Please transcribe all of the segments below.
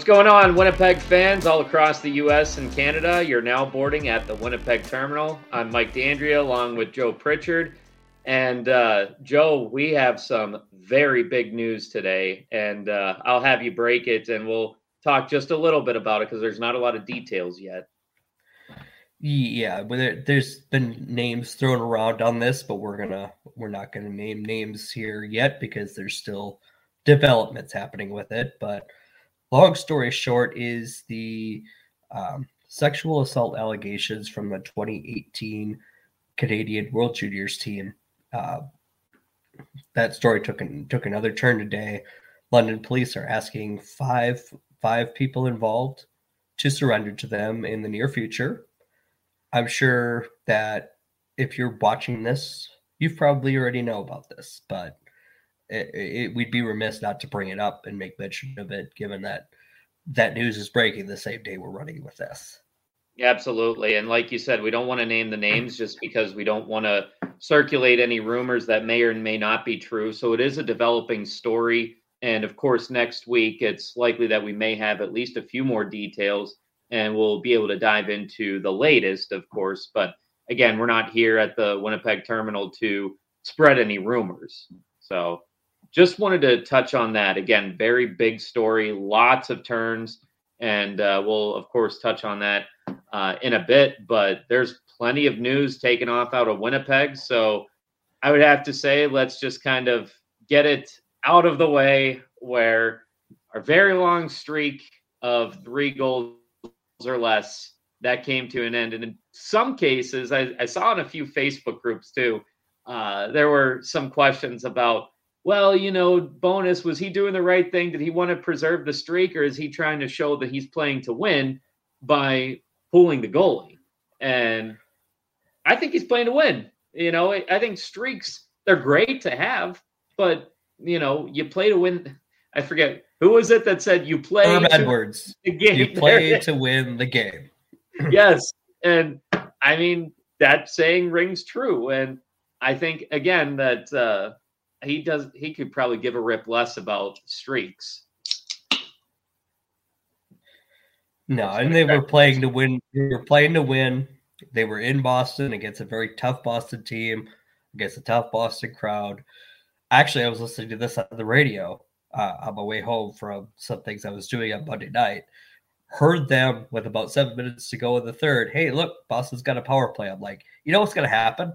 What's going on, Winnipeg fans all across the U.S. and Canada? You're now boarding at the Winnipeg Terminal. I'm Mike D'Andrea along with Joe Pritchard. And uh, Joe, we have some very big news today, and uh, I'll have you break it and we'll talk just a little bit about it because there's not a lot of details yet. Yeah, but there, has been names thrown around on this, but we're gonna we're not gonna name names here yet because there's still developments happening with it. But long story short is the um, sexual assault allegations from the 2018 Canadian World Juniors team. Uh, that story took an, took another turn today. London police are asking five five people involved to surrender to them in the near future. I'm sure that if you're watching this, you probably already know about this, but it, it, we'd be remiss not to bring it up and make mention of it, given that that news is breaking the same day we're running with this. Absolutely. And like you said, we don't want to name the names just because we don't want to circulate any rumors that may or may not be true. So it is a developing story. And of course, next week, it's likely that we may have at least a few more details and we'll be able to dive into the latest, of course. But again, we're not here at the Winnipeg terminal to spread any rumors. So just wanted to touch on that again. Very big story, lots of turns, and uh, we'll of course touch on that uh, in a bit. But there's plenty of news taken off out of Winnipeg, so I would have to say let's just kind of get it out of the way. Where our very long streak of three goals or less that came to an end, and in some cases, I, I saw in a few Facebook groups too. Uh, there were some questions about well, you know, Bowness, was he doing the right thing? Did he want to preserve the streak or is he trying to show that he's playing to win by pulling the goalie? And I think he's playing to win. You know, I think streaks, they're great to have, but, you know, you play to win. I forget who was it that said you play Herm Edwards. The game. You play to win the game. yes. And I mean, that saying rings true. And I think, again, that, uh, he does he could probably give a rip less about streaks. No, and they were playing to win. They were playing to win. They were in Boston against a very tough Boston team, against a tough Boston crowd. Actually, I was listening to this on the radio uh, on my way home from some things I was doing on Monday night. Heard them with about seven minutes to go in the third. Hey, look, Boston's got a power play. I'm like, you know what's going to happen?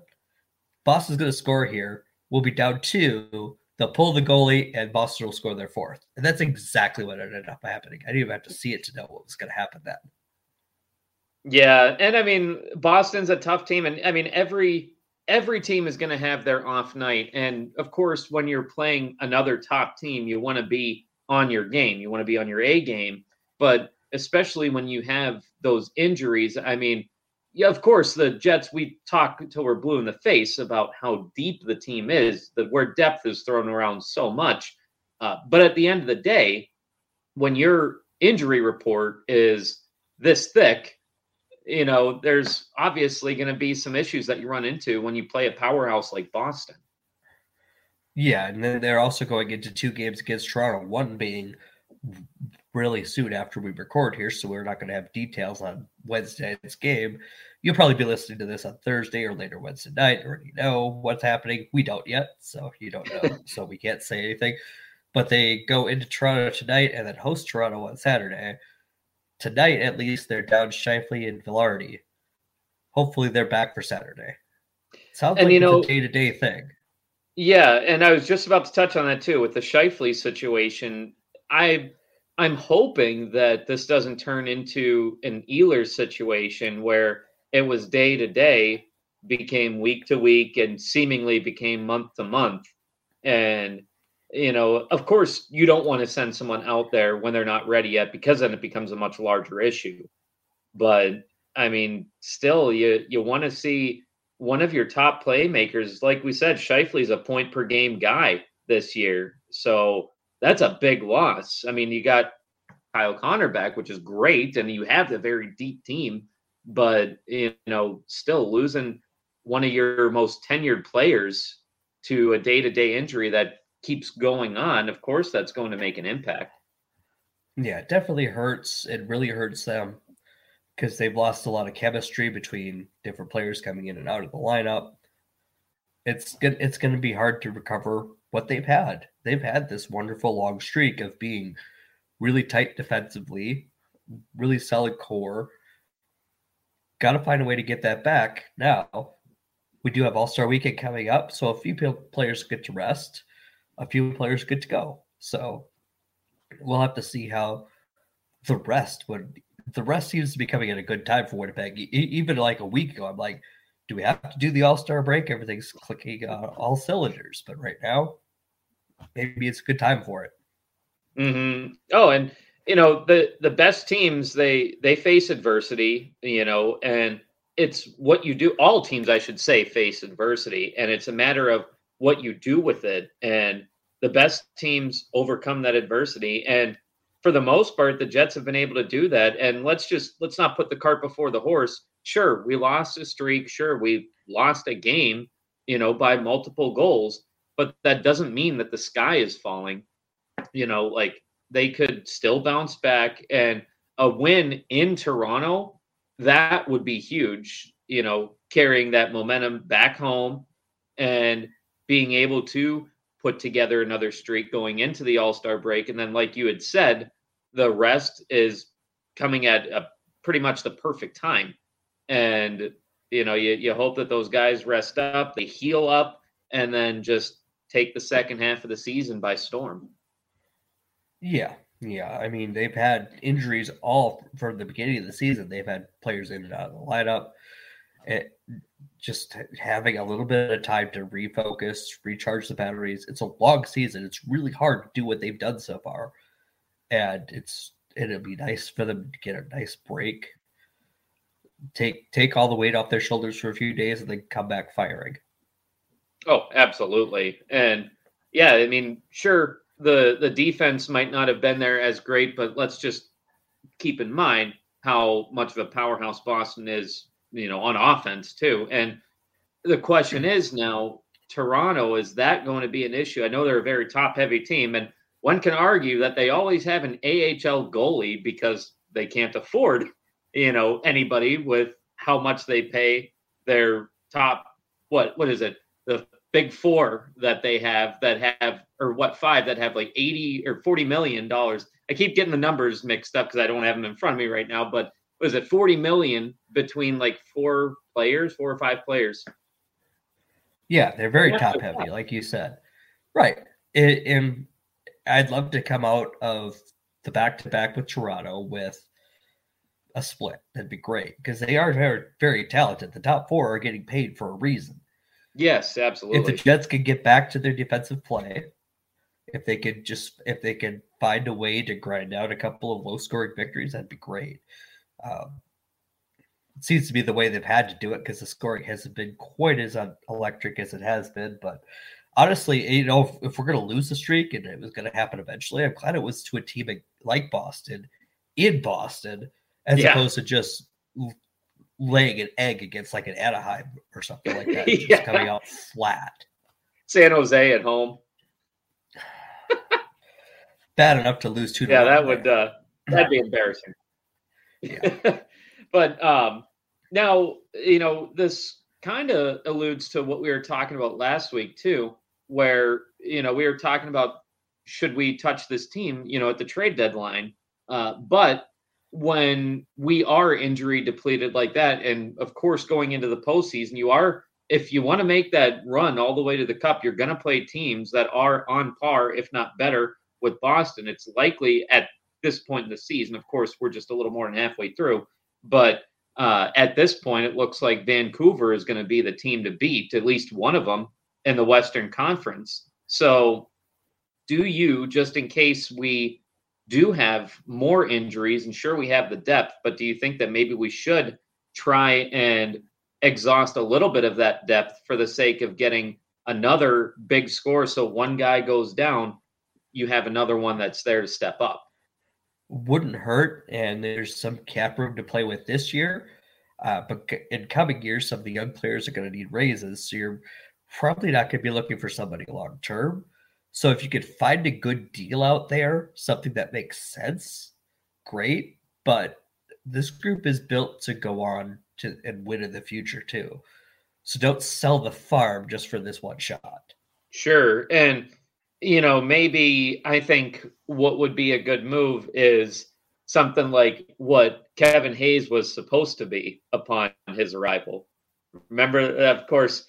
Boston's going to score here will be down two. They'll pull the goalie, and Boston will score their fourth. And that's exactly what ended up happening. I didn't even have to see it to know what was going to happen then. Yeah, and I mean Boston's a tough team, and I mean every every team is going to have their off night, and of course, when you're playing another top team, you want to be on your game, you want to be on your A game, but especially when you have those injuries. I mean, yeah, of course, the Jets, we talk until we're blue in the face about how deep the team is, that where depth is thrown around so much. Uh, but at the end of the day, when your injury report is this thick, you know, there's obviously going to be some issues that you run into when you play a powerhouse like Boston. Yeah, and then they're also going into two games against Toronto, one being really soon after we record here, so we're not going to have details on Wednesday's game. You'll probably be listening to this on Thursday or later Wednesday night. You already know what's happening. We don't yet, so you don't know, so we can't say anything. But they go into Toronto tonight and then host Toronto on Saturday. Tonight, at least, they're down Scheifele and Vilardi. Hopefully, they're back for Saturday. Sounds and like you know, a day to day thing. Yeah, and I was just about to touch on that too with the Scheifele situation. I I'm hoping that this doesn't turn into an Ehlers situation where it was day to day, became week to week, and seemingly became month to month. And, you know, of course, you don't want to send someone out there when they're not ready yet because then it becomes a much larger issue. But I mean, still, you you want to see one of your top playmakers, like we said, Scheifele's a point per game guy this year. So that's a big loss. I mean, you got Kyle Connor back, which is great, and you have a very deep team, but you know, still losing one of your most tenured players to a day-to-day injury that keeps going on, of course that's going to make an impact. Yeah, it definitely hurts. It really hurts them because they've lost a lot of chemistry between different players coming in and out of the lineup. It's good. It's going to be hard to recover what they've had. They've had this wonderful long streak of being really tight defensively, really solid core. Got to find a way to get that back. Now, we do have All Star Weekend coming up, so a few players get to rest, a few players get to go. So we'll have to see how the rest would. The rest seems to be coming at a good time for Winnipeg. even like a week ago, I'm like, do we have to do the All Star break? Everything's clicking on all cylinders, but right now, maybe it's a good time for it. Mm-hmm. Oh, and you know the the best teams they they face adversity, you know, and it's what you do. All teams, I should say, face adversity, and it's a matter of what you do with it. And the best teams overcome that adversity, and for the most part, the Jets have been able to do that. And let's just let's not put the cart before the horse. Sure, we lost a streak. Sure, we lost a game, you know, by multiple goals, but that doesn't mean that the sky is falling you know, like they could still bounce back and a win in Toronto, that would be huge, you know, carrying that momentum back home and being able to put together another streak going into the All Star break. And then, like you had said, the rest is coming at a, pretty much the perfect time. And, you know, you, you hope that those guys rest up, they heal up, and then just take the second half of the season by storm. Yeah, yeah. I mean, they've had injuries all from the beginning of the season. They've had players in and out of the lineup. It, just having a little bit of time to refocus, recharge the batteries. It's a long season. It's really hard to do what they've done so far, and it's it'll be nice for them to get a nice break, take take all the weight off their shoulders for a few days, and then come back firing. Oh, absolutely, and yeah, I mean, sure, the the defense might not have been there as great, but let's just keep in mind how much of a powerhouse Boston is, you know, on offense too. And the question hmm. is now, Toronto, is that going to be an issue? I know they're a very top heavy team, and one can argue that they always have an AHL goalie because they can't afford, you know, anybody with how much they pay their top what what is it the big four that they have that have or what five that have like 80 or 40 million dollars. I keep getting the numbers mixed up because i don't have them in front of me right now but was it 40 million between like four players four or five players? Yeah they're very top heavy like you said. Right. It, and i'd love to come out of the back to back with toronto with a split. That'd be great because they are very very talented. The top four are getting paid for a reason Yes, absolutely. If the Jets could get back to their defensive play, if they could just if they could find a way to grind out a couple of low scoring victories, that'd be great. Um, it seems to be the way they've had to do it because the scoring hasn't been quite as electric as it has been. But honestly, you know, if, if we're going to lose the streak and it was going to happen eventually, I'm glad it was to a team like Boston in Boston as yeah. opposed to just laying an egg against like an Anaheim or something like that, yeah. just coming out flat. San Jose at home. Bad enough to lose two. Yeah, that would uh, that'd be embarrassing. Yeah. but um, now you know this kind of alludes to what we were talking about last week too, where you know we were talking about should we touch this team, you know, at the trade deadline. Uh, but when we are injury depleted like that, and of course, going into the postseason, you are, if you want to make that run all the way to the cup, you're going to play teams that are on par, if not better, with Boston. It's likely at this point in the season, of course, we're just a little more than halfway through, but uh, at this point, it looks like Vancouver is going to be the team to beat, at least one of them in the Western Conference. So, do you, just in case we do have more injuries, and sure we have the depth, but do you think that maybe we should try and exhaust a little bit of that depth for the sake of getting another big score? So one guy goes down, you have another one that's there to step up. Wouldn't hurt, and there's some cap room to play with this year. Uh, but in coming years, some of the young players are going to need raises. So you're probably not going to be looking for somebody long term. So if you could find a good deal out there, something that makes sense, great, but this group is built to go on to and win in the future too. So don't sell the farm just for this one shot. Sure. And you know, maybe I think what would be a good move is something like what Kevin Hayes was supposed to be upon his arrival. Remember, of course,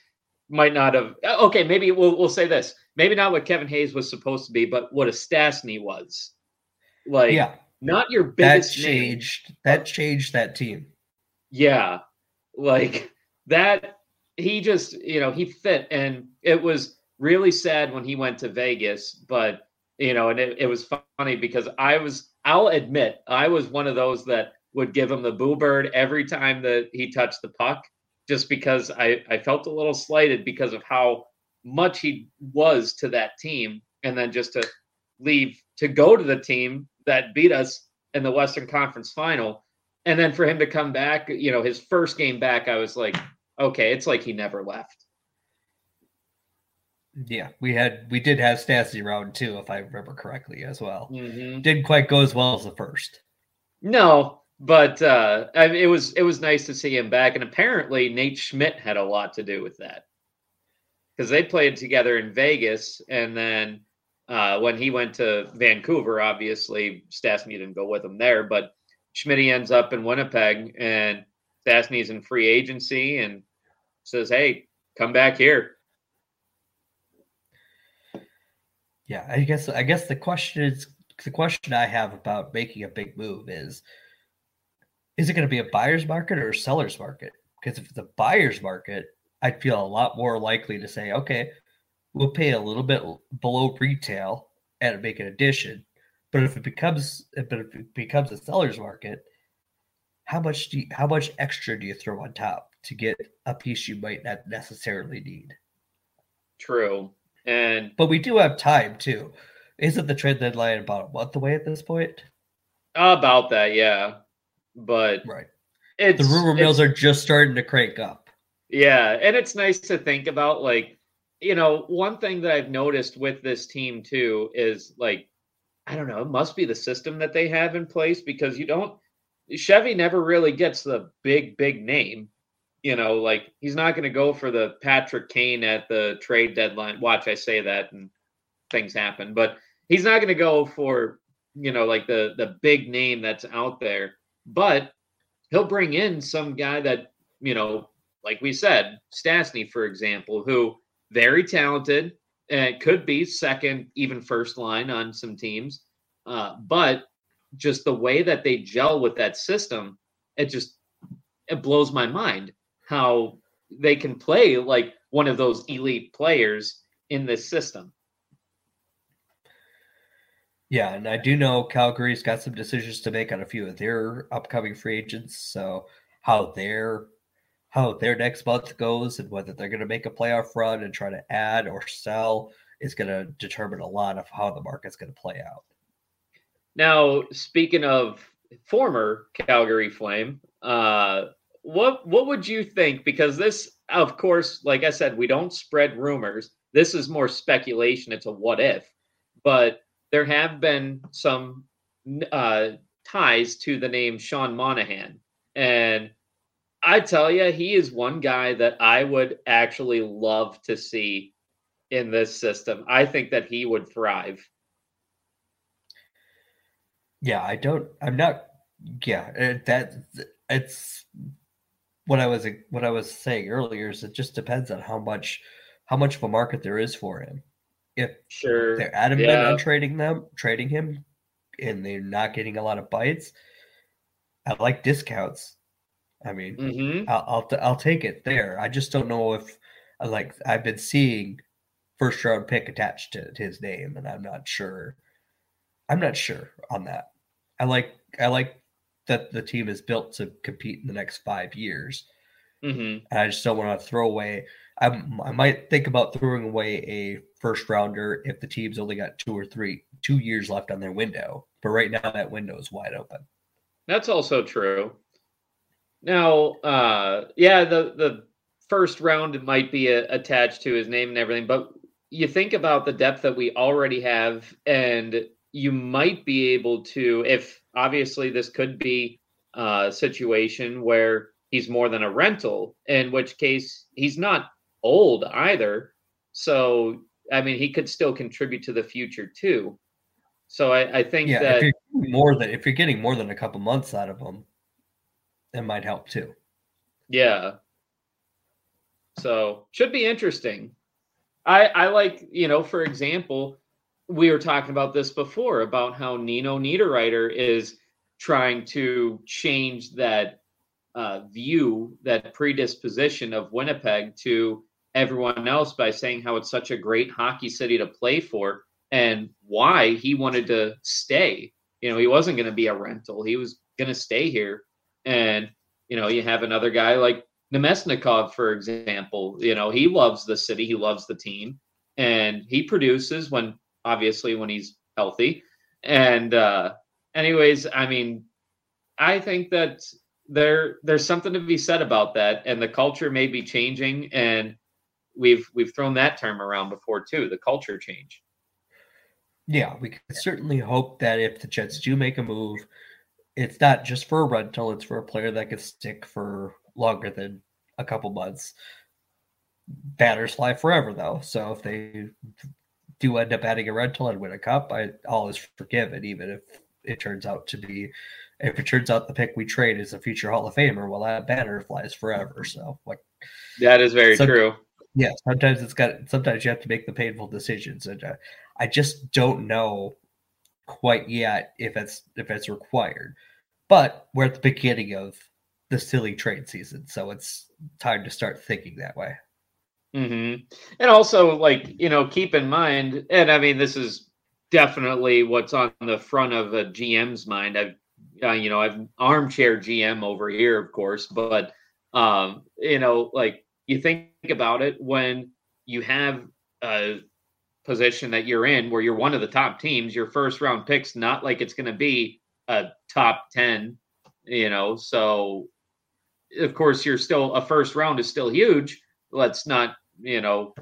might not have. Uh, okay, maybe we'll we'll say this. Maybe not what Kevin Hayes was supposed to be, but what a Stastny was. Like, yeah, not your biggest that changed. Name. That changed that team. Yeah, like that. He just, you know, he fit, and it was really sad when he went to Vegas. But you know, and it, it was funny because I was. I'll admit, I was one of those that would give him the boo bird every time that he touched the puck just because I, I felt a little slighted because of how much he was to that team. And then just to leave to go to the team that beat us in the Western Conference final. And then for him to come back, you know, his first game back, I was like, okay, it's like he never left. Yeah, we had we did have Stastny round two, if I remember correctly, as well. Mm-hmm. Didn't quite go as well as the first. No, but uh, I mean, it was it was nice to see him back, and apparently Nate Schmidt had a lot to do with that because they played together in Vegas, and then uh, when he went to Vancouver, obviously Stastny didn't go with him there, but Schmidt ends up in Winnipeg, and Stastny's in free agency, and says, "Hey, come back here." Yeah, I guess I guess the question is the question I have about making a big move is is it going to be a buyer's market or a seller's market? Because if it's a buyer's market, I'd feel a lot more likely to say, okay, we'll pay a little bit below retail and make an addition. But if it becomes, but if it becomes a seller's market, how much do you, how much extra do you throw on top to get a piece you might not necessarily need? True, and but we do have time too. Isn't the trade deadline about a month away at this point? About that, yeah but right. the rumor mills are just starting to crank up. Yeah, and it's nice to think about like you know one thing that I've noticed with this team too is like I don't know it must be the system that they have in place because you don't Chevy never really gets the big big name. You know, like he's not going to go for the Patrick Kane at the trade deadline. Watch, I say that and things happen, but he's not going to go for you know like the the big name that's out there but he'll bring in some guy that, you know, like we said, Stastny, for example, who very talented and could be second, even first line on some teams. Uh, but just the way that they gel with that system, it just it blows my mind how they can play like one of those elite players in this system. Yeah, and I do know Calgary's got some decisions to make on a few of their upcoming free agents. So how their how their next month goes and whether they're going to make a playoff run and try to add or sell is going to determine a lot of how the market's going to play out. Now, speaking of former Calgary Flame, uh, what what would you think? Because this, of course, like I said, we don't spread rumors. This is more speculation. It's a what if, but there have been some uh, ties to the name Sean Monahan. And I tell you, he is one guy that I would actually love to see in this system. I think that he would thrive. Yeah, I don't. I'm not. Yeah, uh, that it's what I was what I was saying earlier. Is it just depends on how much how much of a market there is for him if sure they're adamant yeah. on trading them, trading him, and they're not getting a lot of bites, I like discounts. I mean, mm-hmm. I'll, I'll I'll take it there. I just don't know if like I've been seeing first round pick attached to, to his name, and I'm not sure. I'm not sure on that. I like I like that the team is built to compete in the next five years. Mm-hmm. And I just don't want to throw away. I, I might think about throwing away a first rounder if the team's only got two or three two years left on their window. But right now that window is wide open. That's also true. Now, uh, yeah, the the first round might be a, attached to his name and everything, but you think about the depth that we already have, and you might be able to, if obviously this could be a situation where he's more than a rental, in which case he's not old either. So, I mean, he could still contribute to the future too. So I, I think yeah, that if you're more than if you're getting more than a couple months out of him, it might help too. Yeah. So should be interesting. I I like, you know, for example, we were talking about this before about how Nino Niederreiter is trying to change that uh, view, that predisposition of Winnipeg to everyone else by saying how it's such a great hockey city to play for and why he wanted to stay. You know, he wasn't going to be a rental. He was going to stay here. And, you know, you have another guy like Namestnikov, for example. You know, he loves the city, he loves the team, and he produces when obviously when he's healthy. And uh anyways, I mean, I think that there there's something to be said about that and the culture may be changing and we've we've thrown that term around before too, the culture change. Yeah, we can certainly hope that if the Jets do make a move, it's not just for a rental, it's for a player that could stick for longer than a couple months. Batters fly forever, though. So if they do end up adding a rental and win a cup, I all is forgiven, even if it turns out to be if it turns out the pick we trade is a future Hall of Famer, well that banner flies forever. So like that is very true. Yeah, sometimes it's got sometimes you have to make the painful decisions, and uh, I just don't know quite yet if it's if it's required. But we're at the beginning of the silly trade season, so it's time to start thinking that way. Mm-hmm. And also, like you know, keep in mind, and I mean, this is definitely what's on the front of a GM's mind. I've, uh, you know, I've armchair GM over here, of course, but um, you know, like you think about it when you have a position that you're in where you're one of the top teams, your first round picks not like it's going to be a top 10, you know. So of course you're still a first round is still huge. Let's not, you know,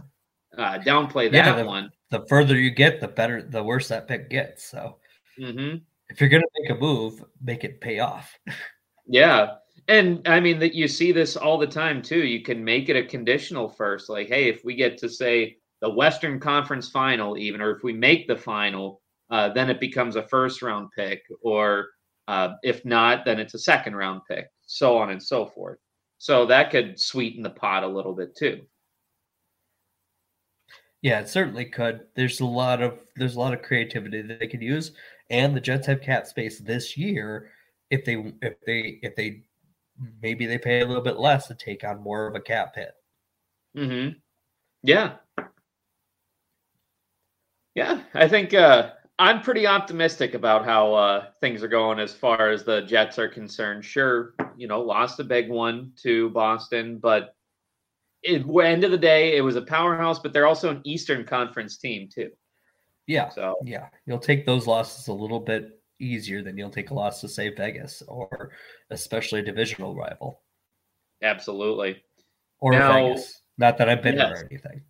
uh, downplay that yeah, the, one. The further you get, the better, the worse that pick gets. So mm-hmm. if you're going to make a move, make it pay off. yeah. And I mean that you see this all the time too. You can make it a conditional first, like, hey, if we get to say the Western Conference final, even, or if we make the final, uh, then it becomes a first round pick, or uh, if not, then it's a second round pick, so on and so forth. So that could sweeten the pot a little bit too. Yeah, it certainly could. There's a lot of there's a lot of creativity that they could use, and the Jets have cap space this year. If they if they if they maybe they pay a little bit less to take on more of a cap hit. Hmm. Yeah. Yeah, I think uh, I'm pretty optimistic about how uh, things are going as far as the Jets are concerned. Sure, you know, lost a big one to Boston, but at the end of the day, it was a powerhouse. But they're also an Eastern Conference team too. Yeah. So yeah, you'll take those losses a little bit easier than you'll take a loss to say Vegas or especially a divisional rival. Absolutely. Or now, Vegas. Not that I've been yes. or anything.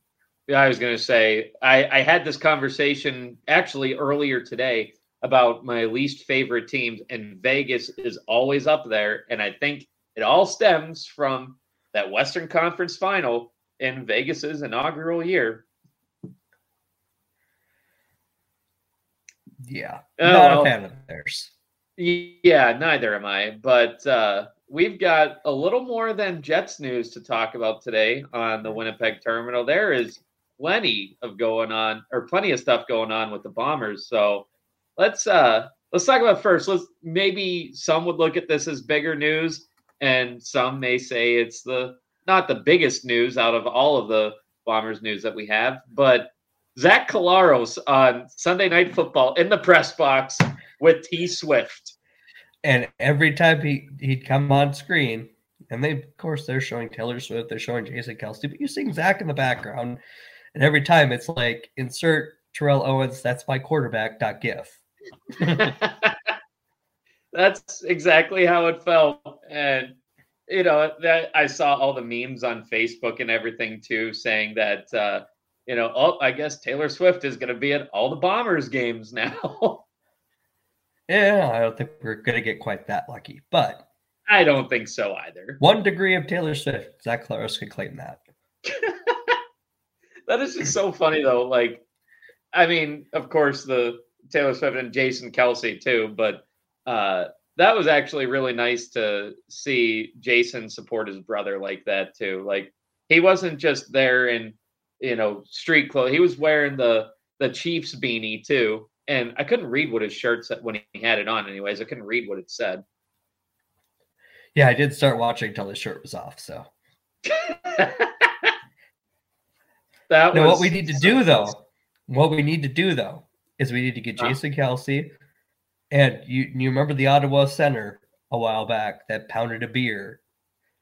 Yeah, I was going to say I, I had this conversation actually earlier today about my least favorite teams, and Vegas is always up there. And I think it all stems from that Western Conference final in Vegas's inaugural year. Yeah, oh, not well, a fan of theirs. Yeah, neither am I. But uh, we've got a little more than Jets news to talk about today on the Winnipeg terminal. There is plenty of going on or plenty of stuff going on with the Bombers. So let's uh let's talk about first. Let's maybe some would look at this as bigger news, and some may say it's the not the biggest news out of all of the Bombers news that we have, but Zach Collaros on Sunday Night Football in the press box with T Swift. And every time he, he'd come on screen, and they, of course, they're showing Taylor Swift, they're showing Jason Kelce, but you see Zach in the background. And every time it's like insert Terrell Owens, that's my quarterback, dot gif. that's exactly how it felt. And you know, that I saw all the memes on Facebook and everything too, saying that uh, you know, oh, I guess Taylor Swift is gonna be at all the bombers games now. Yeah, I don't think we're gonna get quite that lucky, but I don't think so either. One degree of Taylor Swift. Zach Collaros could claim that. that is just so funny though. Like, I mean, of course, the Taylor Swift and Jason Kelce too, but uh, that was actually really nice to see Jason support his brother like that too. Like, he wasn't just there in you know street clothes; he was wearing the the Chiefs beanie too. And I couldn't read what his shirt said when he had it on. Anyways, I couldn't read what it said. Yeah, I did start watching until his shirt was off. So that now, what we need to do though, what we need to do though, is we need to get Jason Kelce, and you you remember the Ottawa center a while back that pounded a beer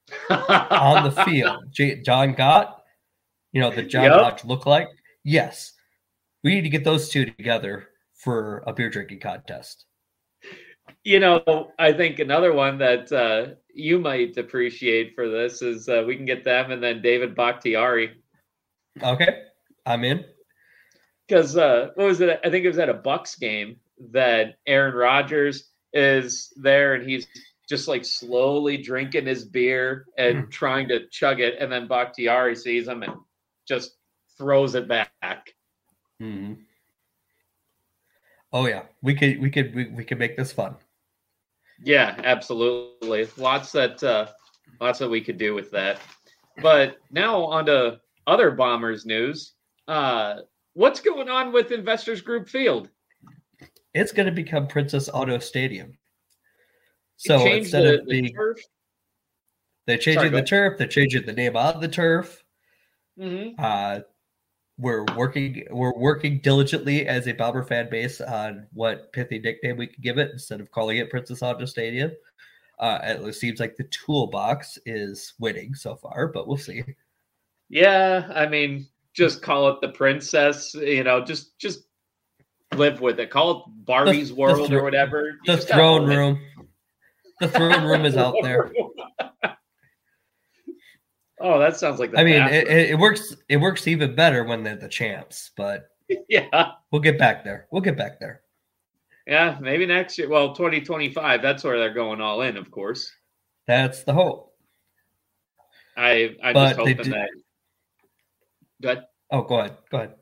on the field. J- Jon Gott, you know the John yep. Look like. Yes, we need to get those two together for a beer drinking contest. You know, I think another one that uh, you might appreciate for this is uh, we can get them and then David Bakhtiari. Okay, I'm in. Because uh, what was it? I think it was at a Bucks game that Aaron Rodgers is there and he's just like slowly drinking his beer and mm. trying to chug it, and then Bakhtiari sees him and just throws it back. Mm. Oh yeah, we could we could we, we could make this fun. Yeah, absolutely. Lots that uh, lots that we could do with that. But now on to other Bombers news. Uh, what's going on with Investors Group Field? It's going to become Princess Auto Stadium. So instead the, of being, the turf? they're changing Sorry, the turf, they're changing the name of the turf. Mm-hmm. Uh, we're working we're working diligently as a Bomber fan base on what pithy nickname we could give it instead of calling it Princess Auto Stadium. Uh, it seems like the toolbox is winning so far, but we'll see. Yeah, I mean, just call it the princess. You know, just just live with it. Call it Barbie's the, World the or whatever. You the throne room. The throne room is out there. Oh, that sounds like. The I mean, it, it, works. It works even better when they're the champs. But yeah, we'll get back there. We'll get back there. Yeah, maybe next year. Well, twenty twenty five. That's where they're going all in, of course. That's the hope. I I'm but just hoping do... that. Go ahead. Oh, go ahead. Go ahead.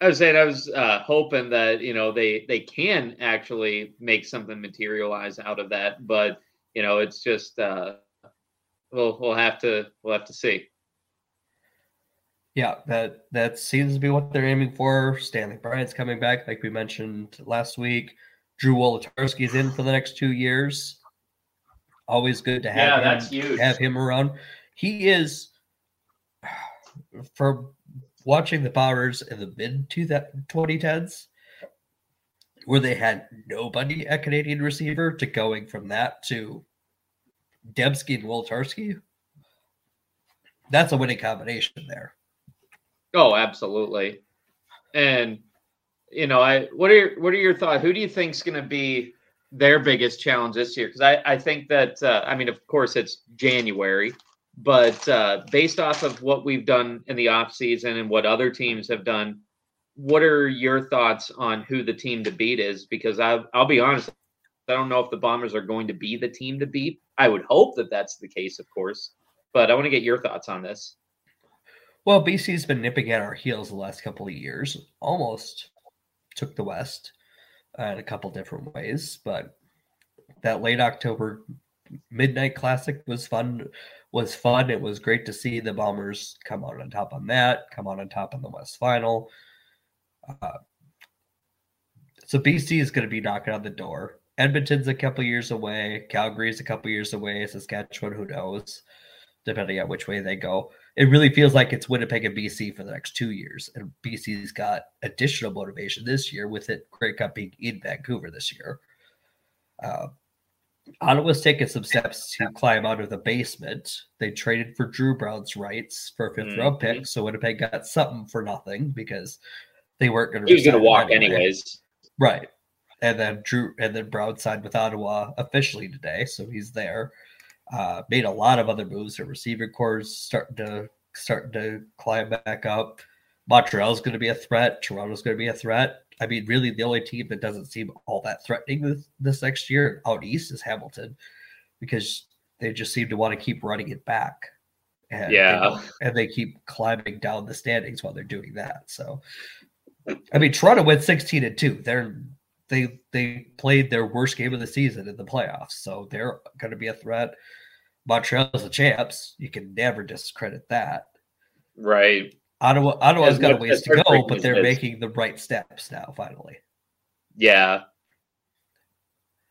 I was saying I was uh, hoping that you know they they can actually make something materialize out of that, but you know it's just uh, we'll we'll have to we'll have to see. Yeah, that that seems to be what they're aiming for. Stanley Bryant's coming back, like we mentioned last week. Drew Wolitarsky's in for the next two years. Always good to have yeah, him, huge. have him around. He is for watching the Powers in the mid 2010s, where they had nobody at Canadian receiver, to going from that to Demski and Wolitarsky, that's a winning combination there. Oh, absolutely. And you know, I what are your, what are your thoughts? Who do you think is going to be their biggest challenge this year? Because I I think that uh, I mean, of course, it's January, but uh, based off of what we've done in the off season and what other teams have done, what are your thoughts on who the team to beat is? Because I I'll be honest, I don't know if the Bombers are going to be the team to beat. I would hope that that's the case, of course, but I want to get your thoughts on this. Well, BC's been nipping at our heels the last couple of years. Almost took the West uh, in a couple different ways, but that late October midnight classic was fun. Was fun. It was great to see the Bombers come out on top on that. Come out on top in the West Final. Uh, so BC is going to be knocking on the door. Edmonton's a couple years away. Calgary's a couple years away. Saskatchewan, who knows, depending on which way they go. It really feels like it's Winnipeg and BC for the next two years. And BC's got additional motivation this year with it Grey Cup being in Vancouver this year. Uh, Ottawa's taken some steps to climb out of the basement. They traded for Dru Brown's rights for a 5th mm-hmm. round pick, so Winnipeg got something for nothing because they weren't going to. He was going to walk anyway. anyways, right? And then Dru and then Brown signed with Ottawa officially today, so he's there. Uh, made a lot of other moves. Their receiver corps starting to starting to climb back up. Montreal's going to be a threat. Toronto's going to be a threat. I mean, really, the only team that doesn't seem all that threatening this, this next year out east is Hamilton, because they just seem to want to keep running it back. And yeah, they, and they keep climbing down the standings while they're doing that. So, I mean, Toronto went sixteen and two. They're they they played their worst game of the season in the playoffs, so they're going to be a threat. Montreal's the champs. You can never discredit that. Right. Ottawa Ottawa's got a ways to go, but they're making the right steps now. Finally. Yeah.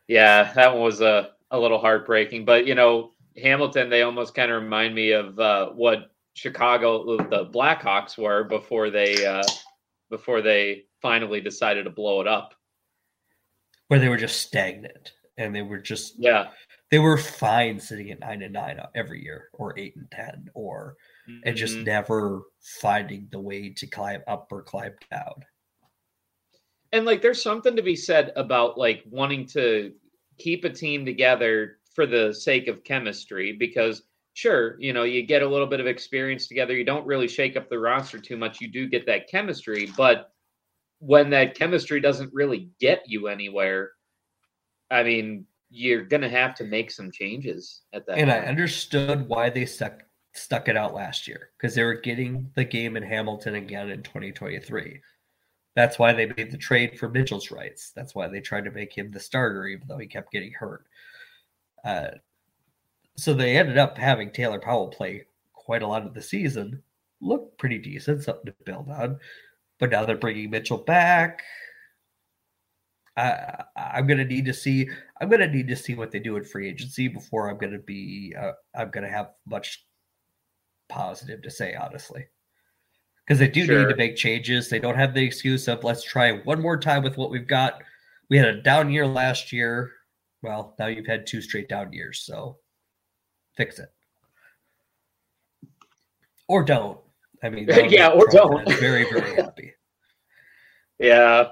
Yeah, that one was a a little heartbreaking, but you know, Hamilton, they almost kind of remind me of uh, what Chicago, the Blackhawks were before they uh, before they finally decided to blow it up where they were just stagnant and they were just yeah they were fine sitting at nine and nine every year or eight and ten or mm-hmm. and just mm-hmm. never finding the way to climb up or climb down and like there's something to be said about like wanting to keep a team together for the sake of chemistry because sure you know you get a little bit of experience together you don't really shake up the roster too much you do get that chemistry but when that chemistry doesn't really get you anywhere, I mean, you're gonna have to make some changes at that. And point. I understood why they stuck stuck it out last year because they were getting the game in Hamilton again in 2023. That's why they made the trade for Mitchell's rights. That's why they tried to make him the starter, even though he kept getting hurt. Uh, so they ended up having Taylor Powell play quite a lot of the season, looked pretty decent, something to build on. But now they're bringing Mitchell back. I, I'm gonna need to see. I'm gonna need to see what they do in free agency before I'm gonna be. Uh, I'm gonna have much positive to say, honestly, because they do sure. need to make changes. They don't have the excuse of let's try one more time with what we've got. We had a down year last year. Well, now you've had two straight down years, so fix it or don't. I mean, yeah, or don't. very, very happy. yeah.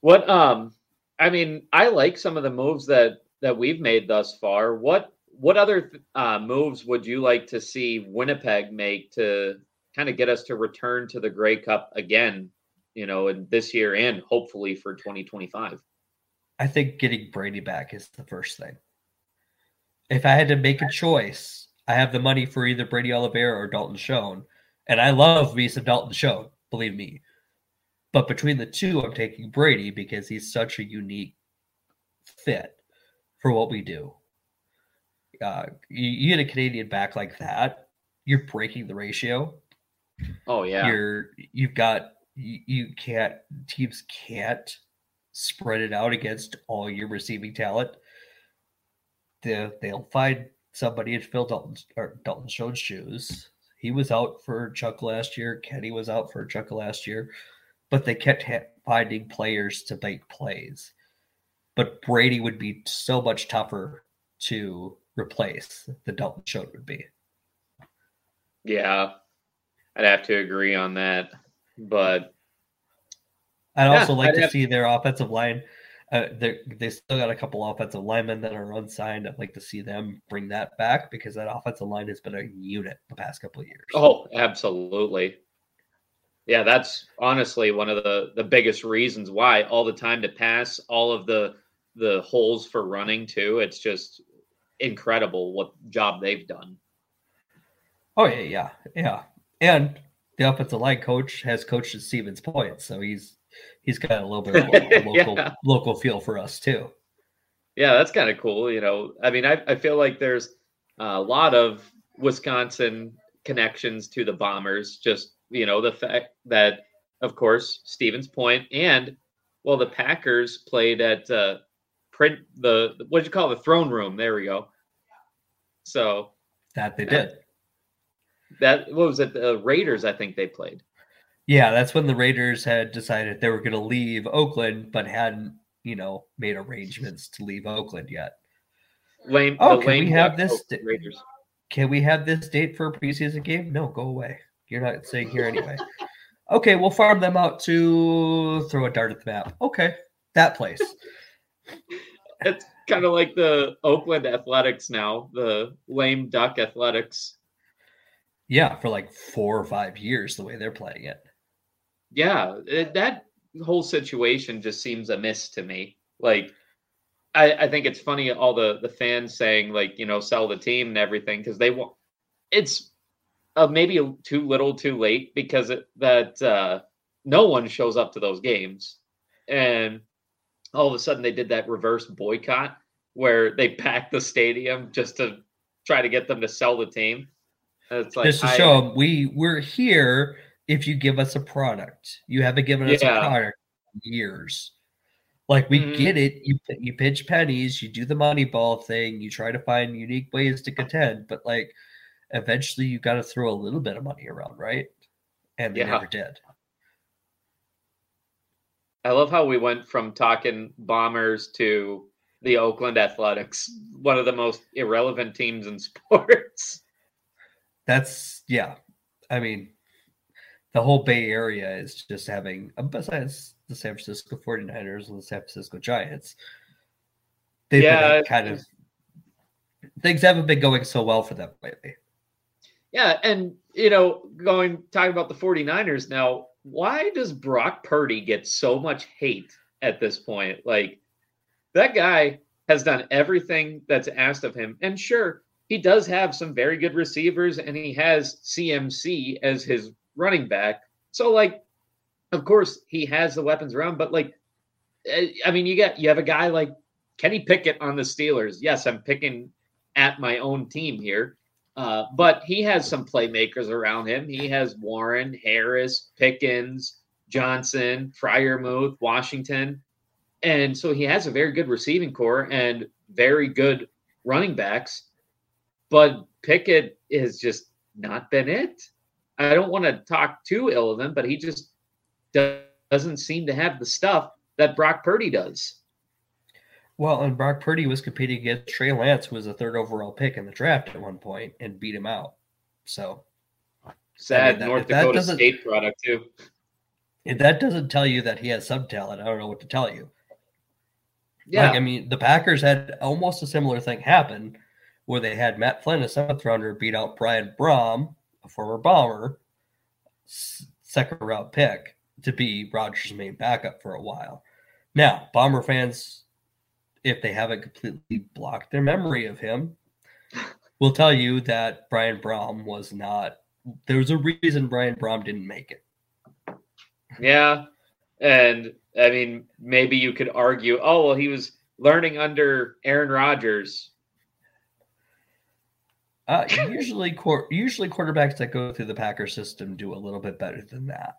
What um I mean, I like some of the moves that that we've made thus far. What what other uh, moves would you like to see Winnipeg make to kind of get us to return to the Grey Cup again, you know, in this year and hopefully for 2025? I think getting Brady back is the first thing. If I had to make a choice, I have the money for either Brady Oliveira or Dalton Schoen. And I love me some Dalton Schoen, believe me. But between the two, I'm taking Brady because he's such a unique fit for what we do. Uh, you, you get a Canadian back like that, you're breaking the ratio. Oh yeah, you're you've got you, you can't teams can't spread it out against all your receiving talent. They, they'll find somebody in Phil Dalton or Dalton Schoen's shoes he was out for a chunk last year. Kenny was out for a chunk last year, but they kept ha- finding players to make plays. But Brady would be so much tougher to replace than Dalton Schoen would be. Yeah, I'd have to agree on that. But I'd yeah, also like I'd to have... see their offensive line uh, they still got a couple offensive linemen that are unsigned. I'd like to see them bring that back because that offensive line has been a unit the past couple of years. Oh, absolutely. Yeah, that's honestly one of the the biggest reasons why all the time to pass, all of the the holes for running too. It's just incredible what job they've done. Oh yeah, yeah, yeah. And the offensive line coach has coached at Stevens Point, so he's he's got a little bit of a local yeah. local feel for us too. Yeah, that's kind of cool. You know, I mean, I, I feel like there's a lot of Wisconsin connections to the Bombers. Just you know, the fact that, of course, Stevens Point and well, the Packers played at uh, print the what did you call it? the throne room? There we go. So that they did. That what was it? The Raiders, I think they played. Yeah, that's when the Raiders had decided they were going to leave Oakland, but hadn't, you know, made arrangements to leave Oakland yet. Lane, oh, can we have this? Raiders. Can we have this date for a preseason game? No, go away. You're not staying here anyway. okay, we'll farm them out to throw a dart at the map. Okay, that place. it's kind of like the Oakland Athletics now, the lame duck athletics. Yeah, for like four or five years, the way they're playing it yeah, it, that whole situation just seems amiss to me. Like, I, I think it's funny all the the fans saying like you know sell the team and everything because they want it's uh, maybe too little too late because it, that uh, no one shows up to those games and all of a sudden they did that reverse boycott where they packed the stadium just to try to get them to sell the team. it's like just to I, show them we we're here if you give us a product. You haven't given us yeah. a product years. Like we mm-hmm. get it, you you pitch pennies, you do the money ball thing, you try to find unique ways to contend, but like eventually you got to throw a little bit of money around, right? And they yeah. never did. I love how we went from talking bombers to the Oakland Athletics, one of the most irrelevant teams in sports. That's yeah. I mean, the whole Bay Area is just having besides the San Francisco 49ers and the San Francisco Giants. They've yeah, kind of things haven't been going so well for them lately. Yeah, and you know, going talking about the 49ers now, why does Brock Purdy get so much hate at this point? Like that guy has done everything that's asked of him. And sure, he does have some very good receivers and he has CMC as his running back. So like of course he has the weapons around, but like, eh, I mean, you get you have a guy like Kenny Pickett on the Steelers. Yes, I'm picking at my own team here, uh, but he has some playmakers around him. He has Warren, Harris, Pickens, Johnson, Freiermuth, Washington, and so he has a very good receiving corps and very good running backs. But Pickett has just not been it. I don't want to talk too ill of him, but he just doesn't seem to have the stuff that Brock Purdy does. Well, and Brock Purdy was competing against Trey Lance, who was a third overall pick in the draft at one point, and beat him out. So sad I mean, that, North Dakota State product too. If that doesn't tell you that he has some talent, I don't know what to tell you. Yeah, like, I mean, the Packers had almost a similar thing happen, where they had Matt Flynn, a seventh rounder, beat out Brian Brohm, a former Bomber, second round pick, to be Rodgers' main backup for a while. Now, Bomber fans, if they haven't completely blocked their memory of him, will tell you that Brian Brohm was not. There was a reason Brian Brohm didn't make it. Yeah, and I mean, maybe you could argue, oh well, he was learning under Aaron Rodgers. Uh, usually, usually quarterbacks that go through the Packer system do a little bit better than that.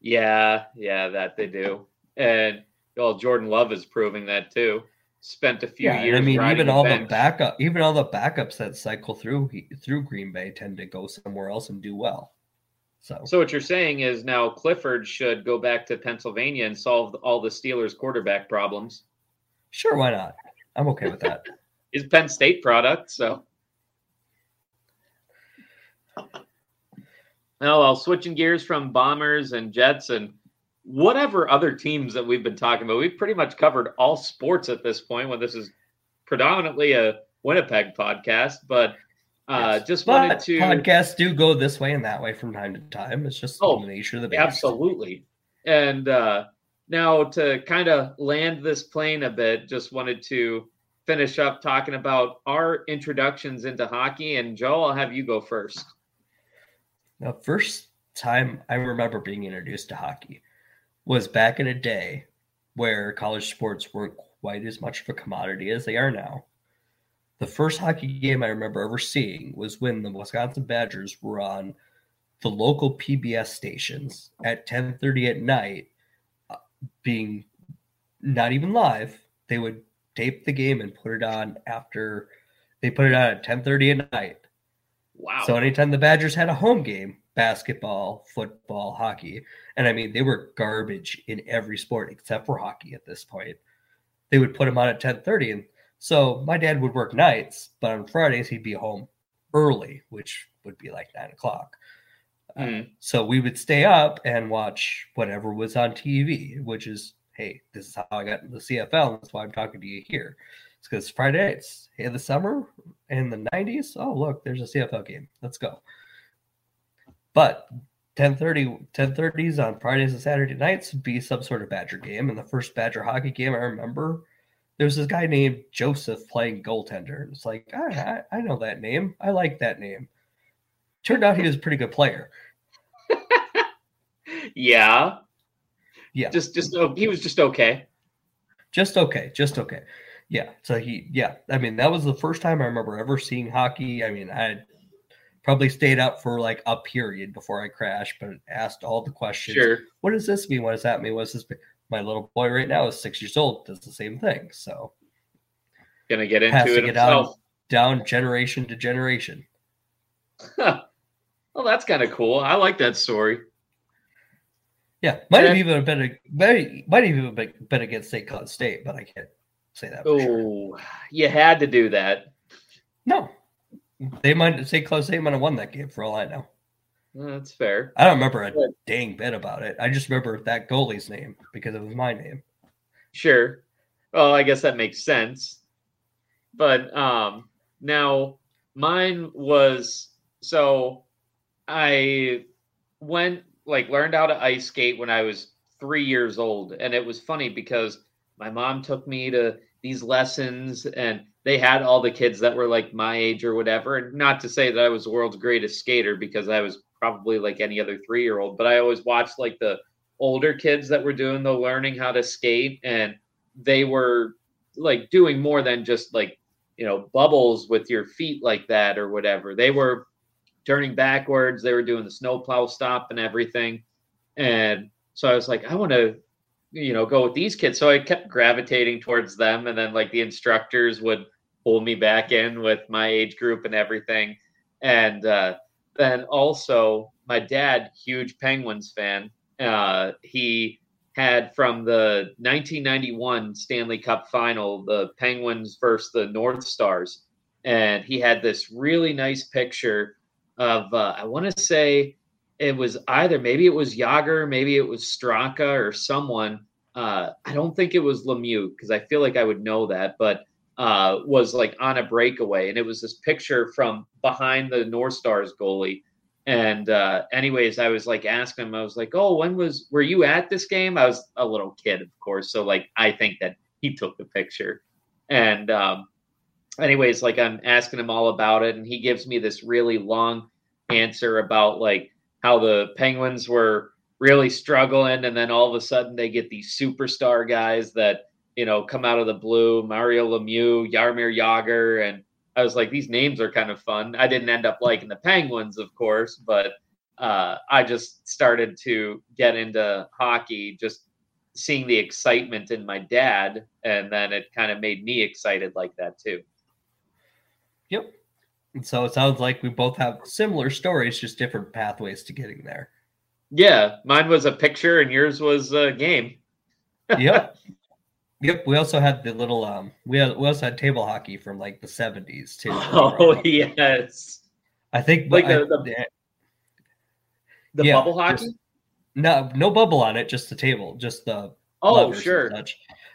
Yeah, yeah, that they do. And well, Jordan Love is proving that too. Spent a few yeah, years. I mean, even all bench. the backup, even all the backups that cycle through through Green Bay tend to go somewhere else and do well. So, so what you're saying is now Clifford should go back to Pennsylvania and solve all the Steelers' quarterback problems. Sure, why not? I'm okay with that. Is Penn State product, so. No, well, switching gears from bombers and jets and whatever other teams that we've been talking about, we've pretty much covered all sports at this point. When this is predominantly a Winnipeg podcast, but uh, yes. just but wanted to podcasts do go this way and that way from time to time. It's just oh, the nature of the beast. Absolutely. And uh, now to kind of land this plane a bit, just wanted to finish up talking about our introductions into hockey. And Joe, I'll have you go first. The first time I remember being introduced to hockey was back in a day where college sports weren't quite as much of a commodity as they are now. The first hockey game I remember ever seeing was when the Wisconsin Badgers were on the local PBS stations at 10:30 at night uh, being not even live. They would tape the game and put it on after they put it on at 10:30 at night Wow. So anytime the Badgers had a home game, basketball, football, hockey, and I mean they were garbage in every sport except for hockey at this point. They would put them on at 10:30 and so my dad would work nights, but on Fridays he'd be home early, which would be like nine o'clock. Mm. Uh, hmm. so we would stay up and watch whatever was on TV, which is, hey, this is how I got into the CFL. That's why I'm talking to you here. It's because Friday nights in the summer in the 90s. Oh, look, there's a CFL game. Let's go. But 1030 1030s on Fridays and Saturday nights would be some sort of Badger game. And the first Badger hockey game I remember, there was this guy named Joseph playing goaltender. It's like, I, I, I know that name. I like that name. Turned out he was a pretty good player. yeah. Yeah. Just just oh, he was just okay. Just okay. Just okay. Yeah. So he yeah. I mean, that was the first time I remember ever seeing hockey. I mean, I probably stayed up for like a period before I crashed, but asked all the questions. Sure. What does this mean? What does that mean? What does this mean? My little boy right now is six years old, does the same thing. So Gonna get into it Passing it down, down generation to generation. well, that's kind of cool. I like that story. Yeah, might have even been a very might have even been, been against St. Cloud State, but I can't say that. For sure. Oh, you had to do that. No, they might say close. They might have won that game for all I know. Well, That's fair. I don't remember a dang bit about it. I just remember that goalie's name because it was my name. Sure. Well, I guess that makes sense. But um now mine was so I went like learned how to ice skate when I was 3 years old and it was funny because my mom took me to these lessons and they had all the kids that were like my age or whatever. And not to say that I was the world's greatest skater because I was probably like any other 3-year-old but I always watched like the older kids that were doing the learning how to skate and they were like doing more than just like you know bubbles with your feet like that or whatever. They were turning backwards they were doing the snowplow stop and everything. And so i was like i want to you know go with these kids so i kept gravitating towards them and then like the instructors would pull me back in with my age group and everything and uh, then also my dad huge penguins fan uh, he had from the 1991 Stanley Cup final, the Penguins versus the North Stars. And he had this really nice picture of, uh, I want to say it was either, maybe it was Jagr, maybe it was Straka or someone. Uh, I don't think it was Lemieux because I feel like I would know that, but uh, was like on a breakaway. And it was this picture from behind the North Stars goalie. And uh, anyways, I was like asking him, I was like, "Oh, when was were you at this game?" I was a little kid, of course, so like I think that he took the picture. And um, anyways, like I'm asking him all about it, and he gives me this really long answer about like how the Penguins were really struggling, and then all of a sudden they get these superstar guys that you know come out of the blue, Mario Lemieux, Jaromir Jagr, and I was like, these names are kind of fun. I didn't end up liking the Penguins, of course, but uh, I just started to get into hockey, just seeing the excitement in my dad, and then it kind of made me excited like that too. Yep. And so it sounds like we both have similar stories, just different pathways to getting there. Yeah, mine was a picture, and yours was a game. Yep. Yep. We also had the little um we had we also had table hockey from like the seventies too. Oh yes, I think Like I- the- the- yeah, bubble hockey. just- no no bubble on it, just the table, just the oh sure.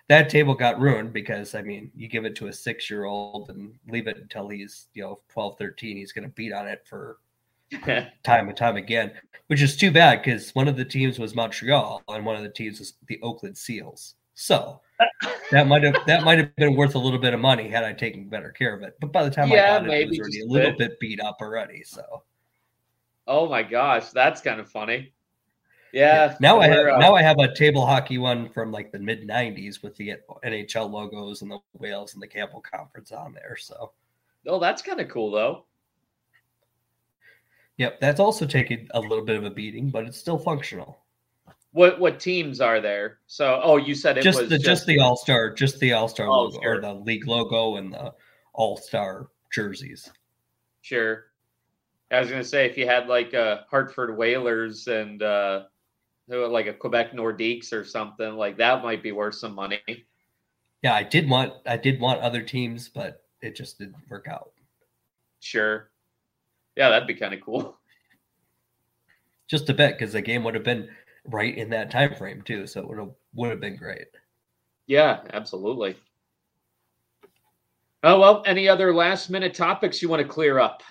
That table got ruined because I mean, you give it to a six year old and leave it until he's, you know, 12, 13, he's gonna beat on it for time and time again, which is too bad because one of the teams was Montreal and one of the teams was the Oakland Seals. So that might have that might have been worth a little bit of money had I taken better care of it. But by the time Yeah, I got it, it was already a little bit beat up already. So oh my gosh, that's kind of funny. Yeah. now I have we're, uh, now I have a table hockey one from like the mid '90s with the NHL logos and the Wales and the Campbell Conference on there. So oh, that's kind of cool though. yep, that's also taken a little bit of a beating, but it's still functional. What what teams are there? So oh, you said it just was the just, the All Star, just the All Star Oh, logo or the league logo and the All Star jerseys. Sure. I was gonna say if you had like uh Hartford Whalers and uh like a Quebec Nordiques or something like that might be worth some money. Yeah, I did want I did want other teams, but it just didn't work out. Sure. Yeah, that'd be kind of cool. Just a bit because the game would have been right in that time frame too, so it would have would have been great. Yeah, absolutely. Oh well, any other last minute topics you want to clear up?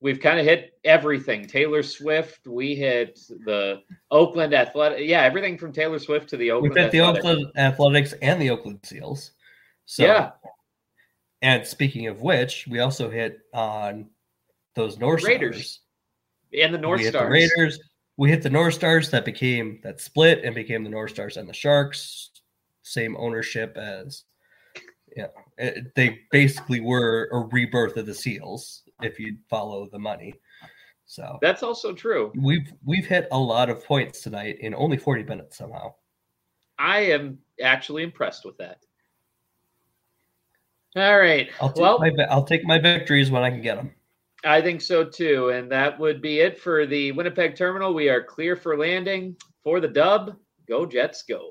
We've kind of hit everything. Taylor Swift, we hit the Oakland Athletic. Yeah, everything from Taylor Swift to the Oakland. We've hit the Oakland Athletics and the Oakland Seals. So, yeah. And speaking of which, we also hit on those North Raiders Stars. and the North we Stars. the Raiders. We hit the North Stars that became that split and became the North Stars and the Sharks. Same ownership as yeah. It, they basically were a rebirth of the Seals if you follow the money. So that's also true. We've we've hit a lot of points tonight in only 40 minutes somehow. I am actually impressed with that. All right. I'll take well, my I'll take my victories when I can get them. I think so too, and that would be it for the Winnipeg terminal. We are clear for landing for the dub. Go Jets, go!